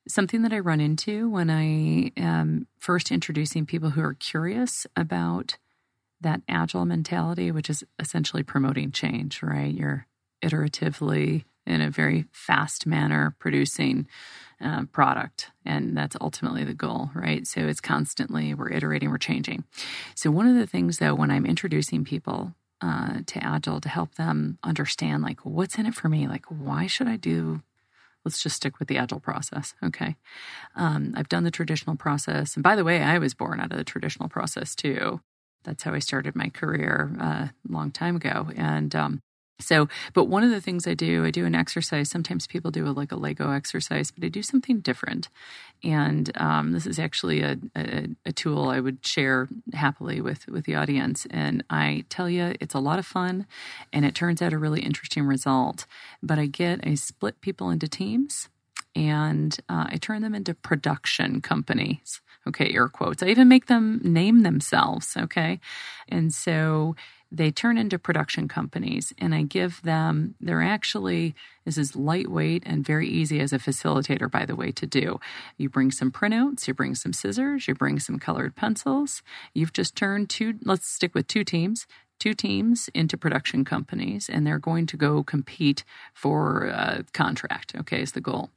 something that I run into when I am first introducing people who are curious about that agile mentality, which is essentially promoting change, right? You're iteratively, in a very fast manner, producing uh, product. And that's ultimately the goal, right? So it's constantly, we're iterating, we're changing. So, one of the things, though, when I'm introducing people uh, to Agile to help them understand, like, what's in it for me? Like, why should I do let's just stick with the agile process. Okay. Um, I've done the traditional process. And by the way, I was born out of the traditional process too. That's how I started my career uh, a long time ago. And um, so, but one of the things I do, I do an exercise. Sometimes people do a, like a Lego exercise, but I do something different. And um, this is actually a, a, a, tool I would share happily with with the audience. And I tell you, it's a lot of fun, and it turns out a really interesting result. But I get I split people into teams, and uh, I turn them into production companies okay air quotes i even make them name themselves okay and so they turn into production companies and I give them, they're actually, this is lightweight and very easy as a facilitator, by the way, to do. You bring some printouts, you bring some scissors, you bring some colored pencils. You've just turned two, let's stick with two teams, two teams into production companies and they're going to go compete for a contract, okay, is the goal.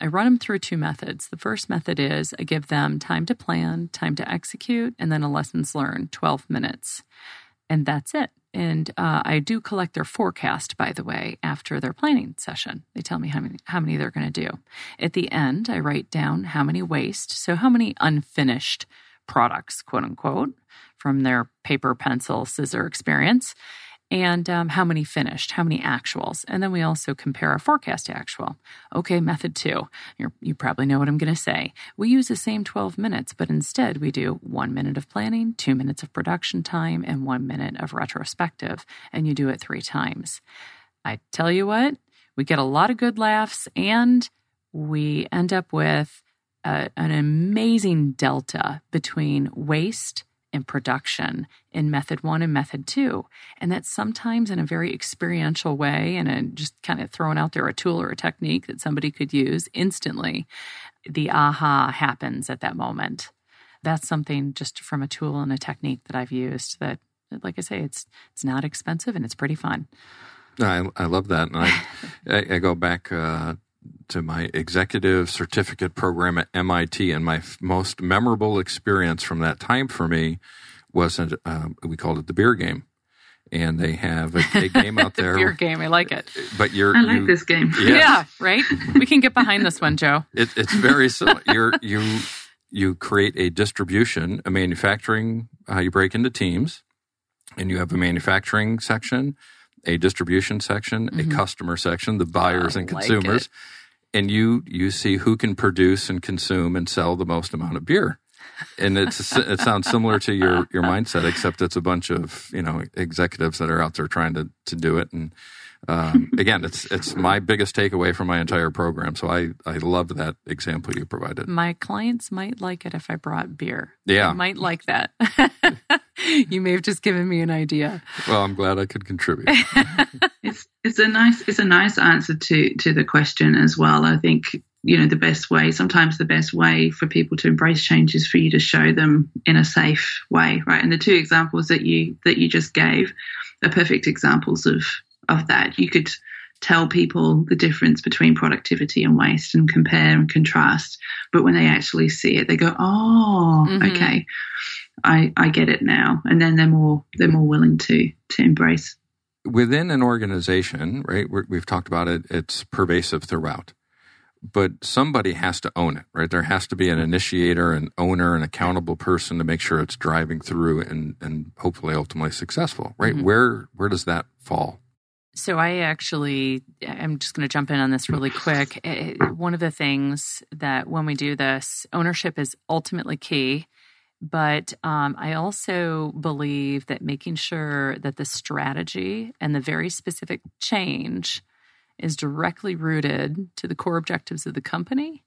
I run them through two methods. The first method is I give them time to plan, time to execute, and then a lessons learned, 12 minutes and that's it. And uh, I do collect their forecast, by the way, after their planning session. They tell me how many how many they're going to do. At the end, I write down how many waste, so how many unfinished products, quote unquote, from their paper, pencil, scissor experience, and um, how many finished, how many actuals. And then we also compare our forecast to actual. Okay, method two. You're, you probably know what I'm going to say. We use the same 12 minutes, but instead we do one minute of planning, two minutes of production time, and one minute of retrospective. And you do it three times. I tell you what, we get a lot of good laughs and we end up with a, an amazing delta between waste in production in method one and method two. And that sometimes in a very experiential way and a, just kind of throwing out there a tool or a technique that somebody could use instantly, the aha happens at that moment. That's something just from a tool and a technique that I've used that, like I say, it's it's not expensive and it's pretty fun. I, I love that. And I, [laughs] I, I go back uh, to my executive certificate program at MIT, and my f- most memorable experience from that time for me was uh, we called it the beer game. And they have a, a game out the [laughs] there. beer game, I like it. But you're, I like you, this game. Yes. Yeah, right. We can get behind this one, Joe. [laughs] It, it's very similar. you're you you create a distribution, a manufacturing. Uh, you break into teams, and you have a manufacturing section, a distribution section, mm-hmm. a customer section, the buyers I and consumers. And you you see who can produce and consume and sell the most amount of beer and it's it sounds similar to your your mindset except it's a bunch of you know executives that are out there trying to to do it and um, again it's it's my biggest takeaway from my entire program so i i loved that example you provided My clients might like it if I brought beer. Yeah. They might like that. [laughs] you may have just given me an idea. well i'm glad i could contribute [laughs] It's it's a nice it's a nice answer to to the question as well. I think you know the best way sometimes the best way for people to embrace change is for you to show them in a safe way, right? And the two examples that you that you just gave are perfect examples of of that. You could tell people the difference between productivity and waste and compare and contrast, but when they actually see it, they go, "Oh, Mhm. okay, I I get it now," and then they're more they're more willing to to embrace. within an organization, right? We're, we've talked about it. It's pervasive throughout, but somebody has to own it, right? There has to be an initiator, an owner, an accountable person to make sure it's driving through and and hopefully ultimately successful, right? Mhm. Where where does that fall? So I actually, I'm just going to jump in on this really quick. Eh, One of the things that when we do this, ownership is ultimately key. But um, I also believe that making sure that the strategy and the very specific change is directly rooted to the core objectives of the company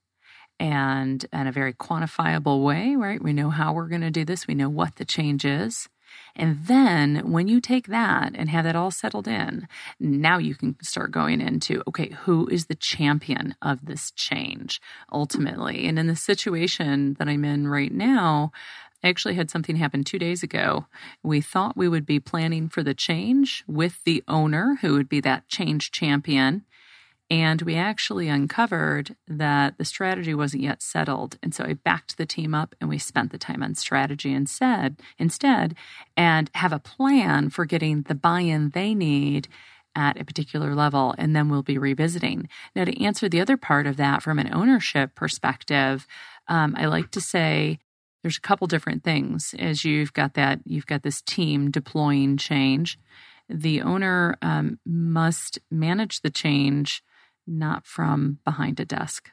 and in a very quantifiable way, right? We know how we're going to do this, we know what the change is. And then when you take that and have that all settled in, now you can start going into okay, who is the champion of this change ultimately? And in the situation that I'm in right now, I actually had something happen two days ago. We thought we would be planning for the change with the owner, who would be that change champion. And we actually uncovered that the strategy wasn't yet settled. And so I backed the team up and we spent the time on strategy instead, instead and have a plan for getting the buy-in they need at a particular level. And then we'll be revisiting. Now, to answer the other part of that from an ownership perspective, um, I like to say there's a couple different things as you've got that you've got this team deploying change the owner um, must manage the change not from behind a desk.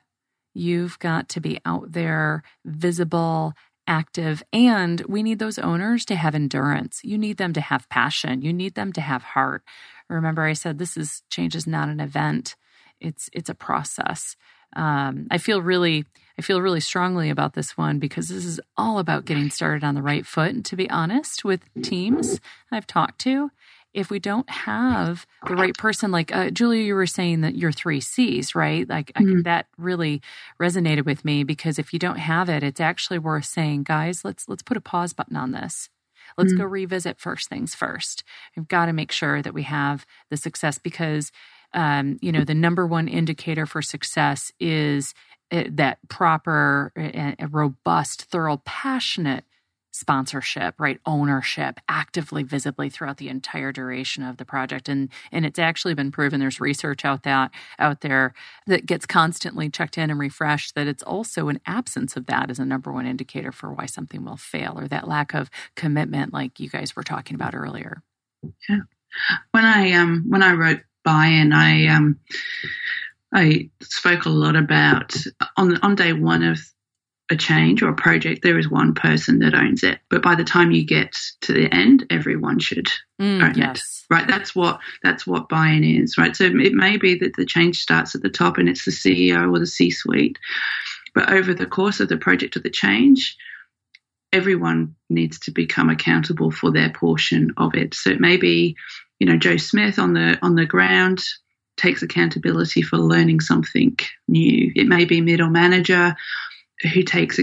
You've got to be out there visible active and we need those owners to have endurance. You need them to have passion. You need them to have heart. Remember i said this is change is not an event. It's it's a process. Um, i feel really i feel really strongly about this one because this is all about getting started on the right foot. And to be honest with teams i've talked to if we don't have the right person like uh, julia you were saying that your three c's right like I, Mhm. that really resonated with me because if you don't have it it's actually worth saying guys let's let's put a pause button on this let's Mm. go revisit first things first we've got to make sure that we have the success because um, you know the number one indicator for success is uh, that proper and robust thorough passionate sponsorship right? Ownership actively visibly throughout the entire duration of the project. And and it's actually been proven there's research out that out there that gets constantly checked in and refreshed that it's also an absence of that is a number one indicator for why something will fail or that lack of commitment like you guys were talking about earlier. Yeah. when I um when I wrote buy-in, I um I spoke a lot about on on day one of a change or a project, there is one person that owns it, but by the time you get to the end, everyone should Mm, own it. Right, that's what that's what buy-in is, right? So it may be that the change starts at the top and it's the CEO or the C-suite, but over the course of the project of the change, everyone needs to become accountable for their portion of it. So it may be, you know, Joe Smith on the on the ground takes accountability for learning something new. It may be middle manager who takes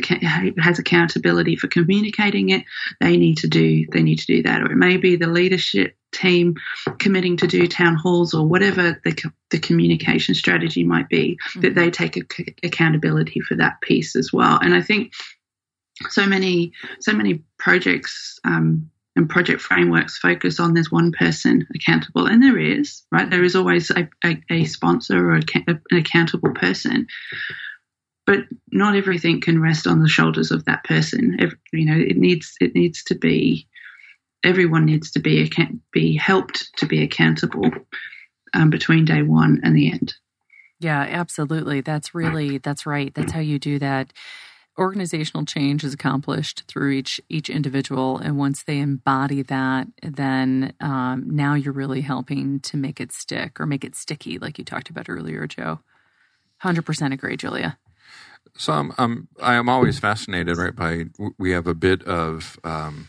has accountability for communicating it. They need to do they need to do that, or it may be the leadership team committing to do town halls or whatever the the communication strategy might be. That they take ac- accountability for that piece as well. And I think so many so many projects um, and project frameworks focus on there's one person accountable, and there is right. There is always a, a, a sponsor or a, an accountable person, but not everything can rest on the shoulders of that person. Ev you know, it needs it needs to be everyone needs to be be helped to be accountable um, between day one and the end. Yeah, absolutely. That's really that's right. That's how you do that. Organizational change is accomplished through each each individual, and once they embody that, then um, now you're really helping to make it stick or make it sticky, like you talked about earlier, Joe. Hundred percent agree, Julia. So I'm, I'm I'm always fascinated, right? By we have a bit of um,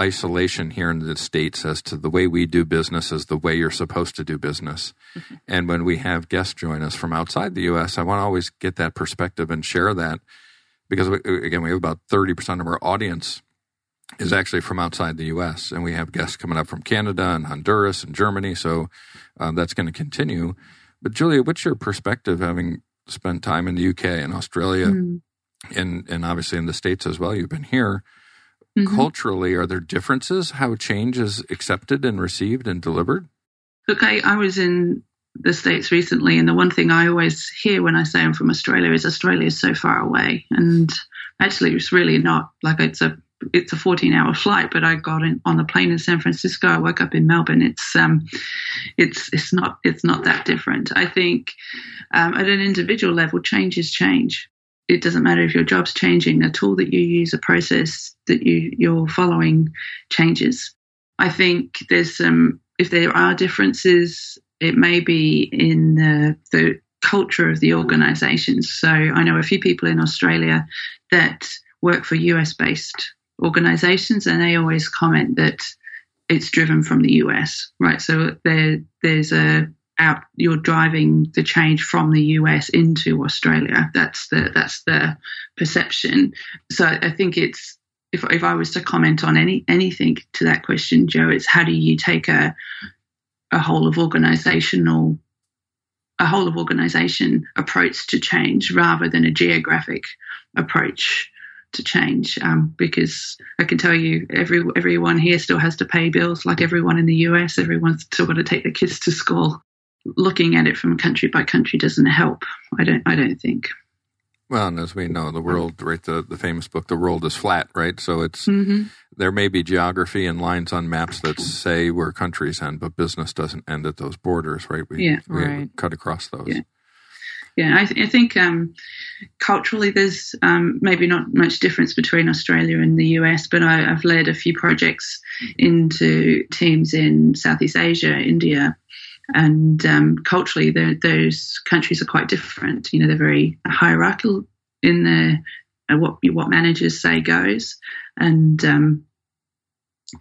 isolation here in the states as to the way we do business is the way you're supposed to do business. Mm-hmm. And when we have guests join us from outside the U.S., I want to always get that perspective and share that because we, again, we have about thirty percent of our audience is actually from outside the U.S. and we have guests coming up from Canada and Honduras and Germany. So uh, that's going to continue. But Julia, what's your perspective having spent time in the UK and Australia mm. and and obviously in the states as well? You've been here Mm-hmm. Culturally, are there differences how change is accepted and received and delivered? Look, I, I was in the States recently, and the one thing I always hear when I say I'm from Australia is Australia is so far away. And actually, it's really not like it's a it's a 14 hour flight, but I got in on the plane in San Francisco. I woke up in Melbourne. It's um, it's it's not it's not that different. I think um, at an individual level, change is change it doesn't matter if your job's changing, a tool that you use, a process that you, you're following changes. I think there's some, if there are differences, it may be in the, the culture of the organizations. So I know a few people in Australia that work for US based organizations, and they always comment that it's driven from the US, right? So there, there's a out you're driving the change from the US into Australia. That's the that's the perception. So I think it's if if I was to comment on any anything to that question, Joe, it's how do you take a a whole of organizational a whole of organization approach to change rather than a geographic approach to change um, because I can tell you every everyone here still has to pay bills like everyone in the US. Everyone's still got to take their kids to school looking at it from country by country doesn't help. I don't. I don't think. Well, and as we know, the world, right? The, the famous book, "The World is Flat," right? So it's mm-hmm. there may be geography and lines on maps that say where countries end, but business doesn't end at those borders, right? We, yeah, we right. cut across those. Yeah. Yeah, I, th- I think um, culturally there's um, maybe not much difference between Australia and the US, but I, have led a few projects into teams in Southeast Asia, India, and um, culturally, those countries are quite different. You know, they're very hierarchical in the uh, what what managers say goes, and um,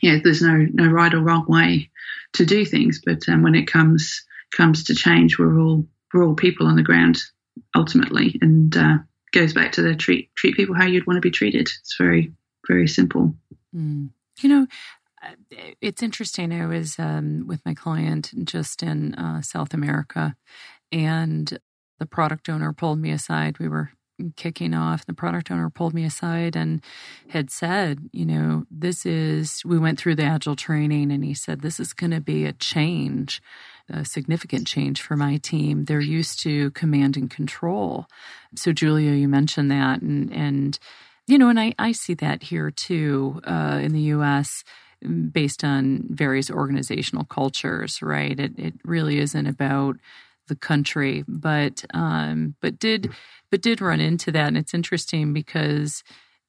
yeah, there's no no right or wrong way to do things. But um, when it comes comes to change, we're all we're all people on the ground ultimately, and uh, goes back to the treat treat people how you'd want to be treated. It's very very simple. Mm. You know, it's interesting. I was um, with my client just in uh, South America, and the product owner pulled me aside. We were kicking off. The product owner pulled me aside and had said, You know, this is, we went through the agile training, and he said, This is going to be a change. A significant change for my team. They're used to command and control. So, Julia, you mentioned that, and and you know, and I I see that here too uh, in the U.S based on various organizational cultures, right? It it really isn't about the country, but um, but did but did run into that, and it's interesting because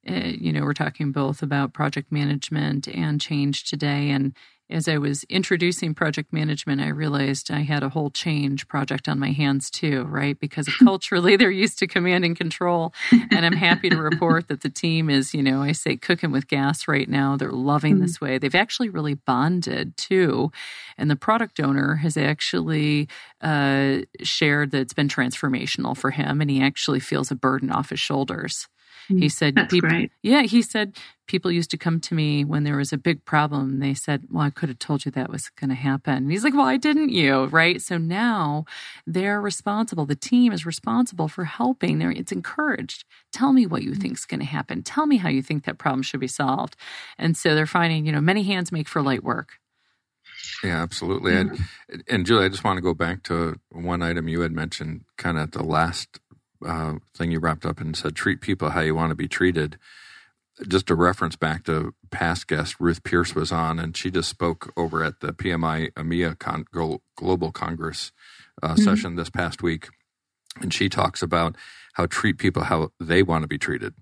uh, you know we're talking both about project management and change today, and as I was introducing project management, I realized I had a whole change project on my hands too, right? Because [laughs] culturally they're used to command and control. And I'm happy to report that the team is, you know, I say cooking with gas right now. They're loving mm-hmm. this way. They've actually really bonded too. And the product owner has actually uh, shared that it's been transformational for him and he actually feels a burden off his shoulders. He said, That's people, great. Yeah, he said people used to come to me when there was a big problem. They said, Well, I could have told you that was going to happen. And he's like, Why didn't you? Right. So now they're responsible. The team is responsible for helping. They're, it's encouraged. Tell me what you mm. think is going to happen. Tell me how you think that problem should be solved. And so they're finding, you know, many hands make for light work. Yeah, absolutely. And, and Julie, I just want to go back to one item you had mentioned kind of at the last uh, thing you wrapped up and said, treat people how you want to be treated. Just a reference back to past guest Ruth Pearce was on, and she just spoke over at the PMI EMEA Con- Global Congress uh, mm-hmm. session this past week. and she talks about how treat people how they want to be treated,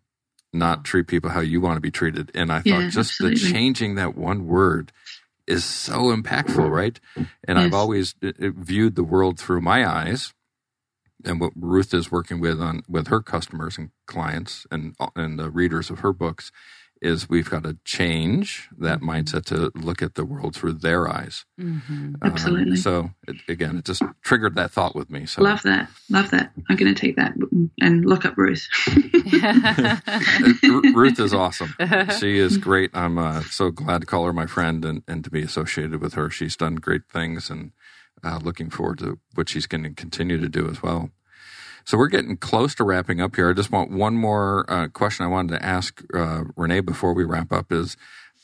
not treat people how you want to be treated. And I thought Yeah, just absolutely. the changing that one word is so impactful, right? And I've always uh, viewed the world through my eyes. And what Ruth is working with on with her customers and clients and and the readers of her books is we've got to change that Mm-hmm. mindset to look at the world through their eyes. Mm-hmm. Um, Absolutely. so it, again, it just triggered that thought with me. So Love that. Love that. I'm going to take that and look up Ruth. [laughs] Ru- Ruth is awesome. [laughs] She is great. I'm uh, so glad to call her my friend and, and to be associated with her. She's done great things and uh, looking forward to what she's going to continue to do as well. So we're getting close to wrapping up here. I just want one more uh, question I wanted to ask uh, Renee before we wrap up is,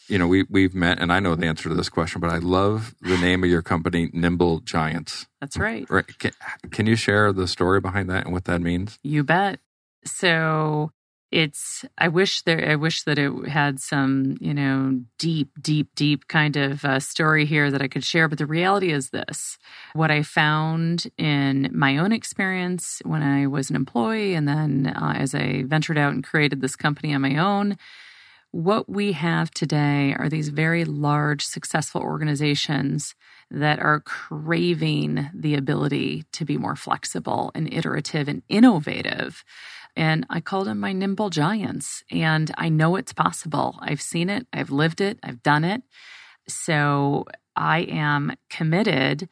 you know, we, we've met and I know the answer to this question, but I love the name of your company, Nimble Giants. That's right. Right. Can, can you share the story behind that and what that means? You bet. So it's I wish there I wish that it had some, you know, deep, deep, deep kind of uh, story here that I could share. But the reality is this: what I found in my own experience when I was an employee, and then uh, as I ventured out and created this company on my own. What we have today are these very large, successful organizations that are craving the ability to be more flexible and iterative and innovative. And I call them my nimble giants. And I know it's possible. I've seen it, I've lived it, I've done it. So I am committed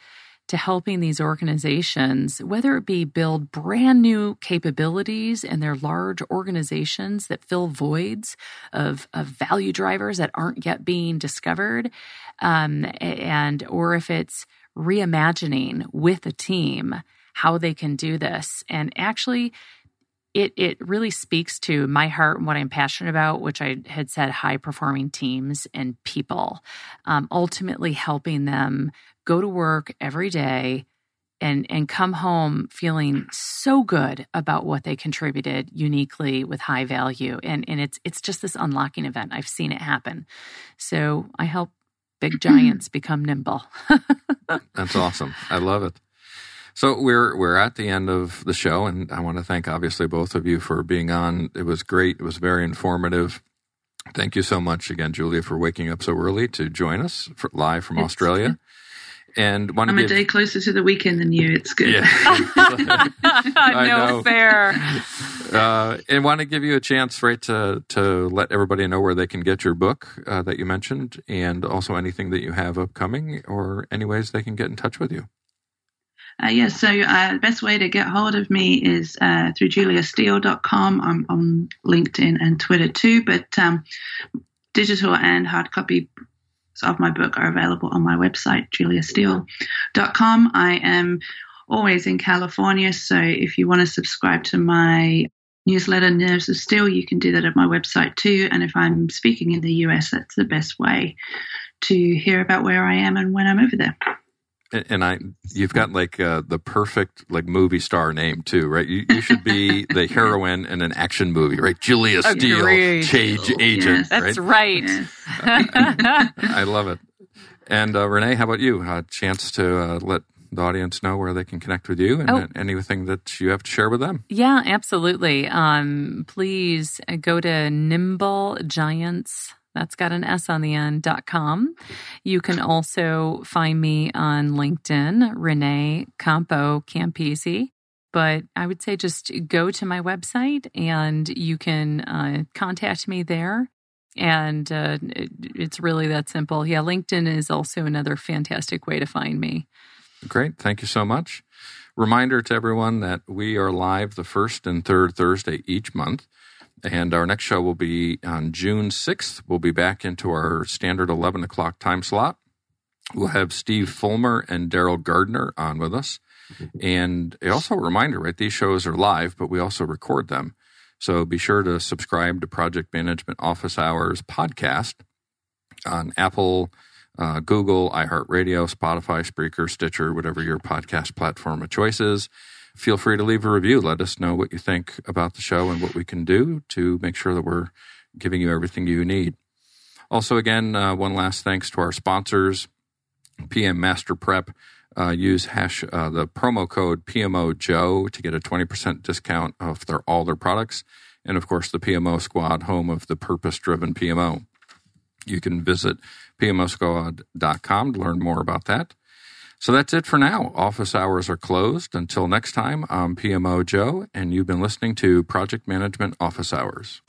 to helping these organizations, whether it be build brand new capabilities in their large organizations that fill voids of, of value drivers that aren't yet being discovered, um, and or if it's reimagining with a team how they can do this. And actually, it it really speaks to my heart and what I'm passionate about, which I had said high performing teams and people, um, ultimately helping them go to work every day and and come home feeling so good about what they contributed uniquely with high value and and it's it's just this unlocking event i've seen it happen so i help big [clears throat] giants become nimble [laughs] That's awesome. I love it. So we're we're at the end of the show, and I want to thank obviously both of you for being on. It was great. It was very informative. Thank you so much again, Julia, for waking up so early to join us for, live from It's Australia. And want to I'm a give day closer to the weekend than you. It's good. yeah. [laughs] [laughs] no know. fair [laughs] uh, and want to give you a chance, right, to to let everybody know where they can get your book uh, that you mentioned, and also anything that you have upcoming, or any ways they can get in touch with you. Uh, yes, so uh, the best way to get hold of me is uh, through juliasteel.com. I'm on LinkedIn and Twitter too, but um, digital and hard copy of my book are available on my website, juliasteel.com. I am always in California, so if you want to subscribe to my newsletter, Nerves of Steel, you can do that at my website too. And if I'm speaking in the US, that's the best way to hear about where I am and when I'm over there. And, and I, you've got like uh, the perfect like movie star name too, right? You, you should be the heroine in an action movie, right? Julia Steel, change agent, Yes. that's right? right, Yes. [laughs] I love it. And uh, Renee, how about you? A chance to uh, let the audience know where they can connect with you and Oh. anything that you have to share with them. Yeah, absolutely. Um, please uh, go to Nimble Giants. That's got an S on the end. dot com. You can also find me on LinkedIn, Renee Campo Campisi. But I would say just go to my website and you can uh, contact me there. And uh, it, it's really that simple. Yeah, LinkedIn is also another fantastic way to find me. Great. Thank you so much. Reminder to everyone that we are live the first and third Thursday each month. And our next show will be on June 6th. We'll be back into our standard 11 o'clock time slot. We'll have Steve Fulmer and Daryl Gardner on with us. And also a reminder, right? These shows are live, but we also record them. So be sure to subscribe to Project Management Office Hours podcast on Apple, uh, Google, iHeartRadio, Spotify, Spreaker, Stitcher, whatever your podcast platform of choice is. Feel free to leave a review. Let us know what you think about the show and what we can do to make sure that we're giving you everything you need. Also, again, uh, one last thanks to our sponsors PM Master Prep, uh, use hash uh, the promo code PMO Joe to get a 20% discount off their all their products. And of course, the PMO Squad, home of the purpose driven PMO. You can visit PMOsquad.com to learn more about that. So that's it for now. Office hours are closed. Until next time, I'm PMO Joe, and you've been listening to Project Management Office Hours.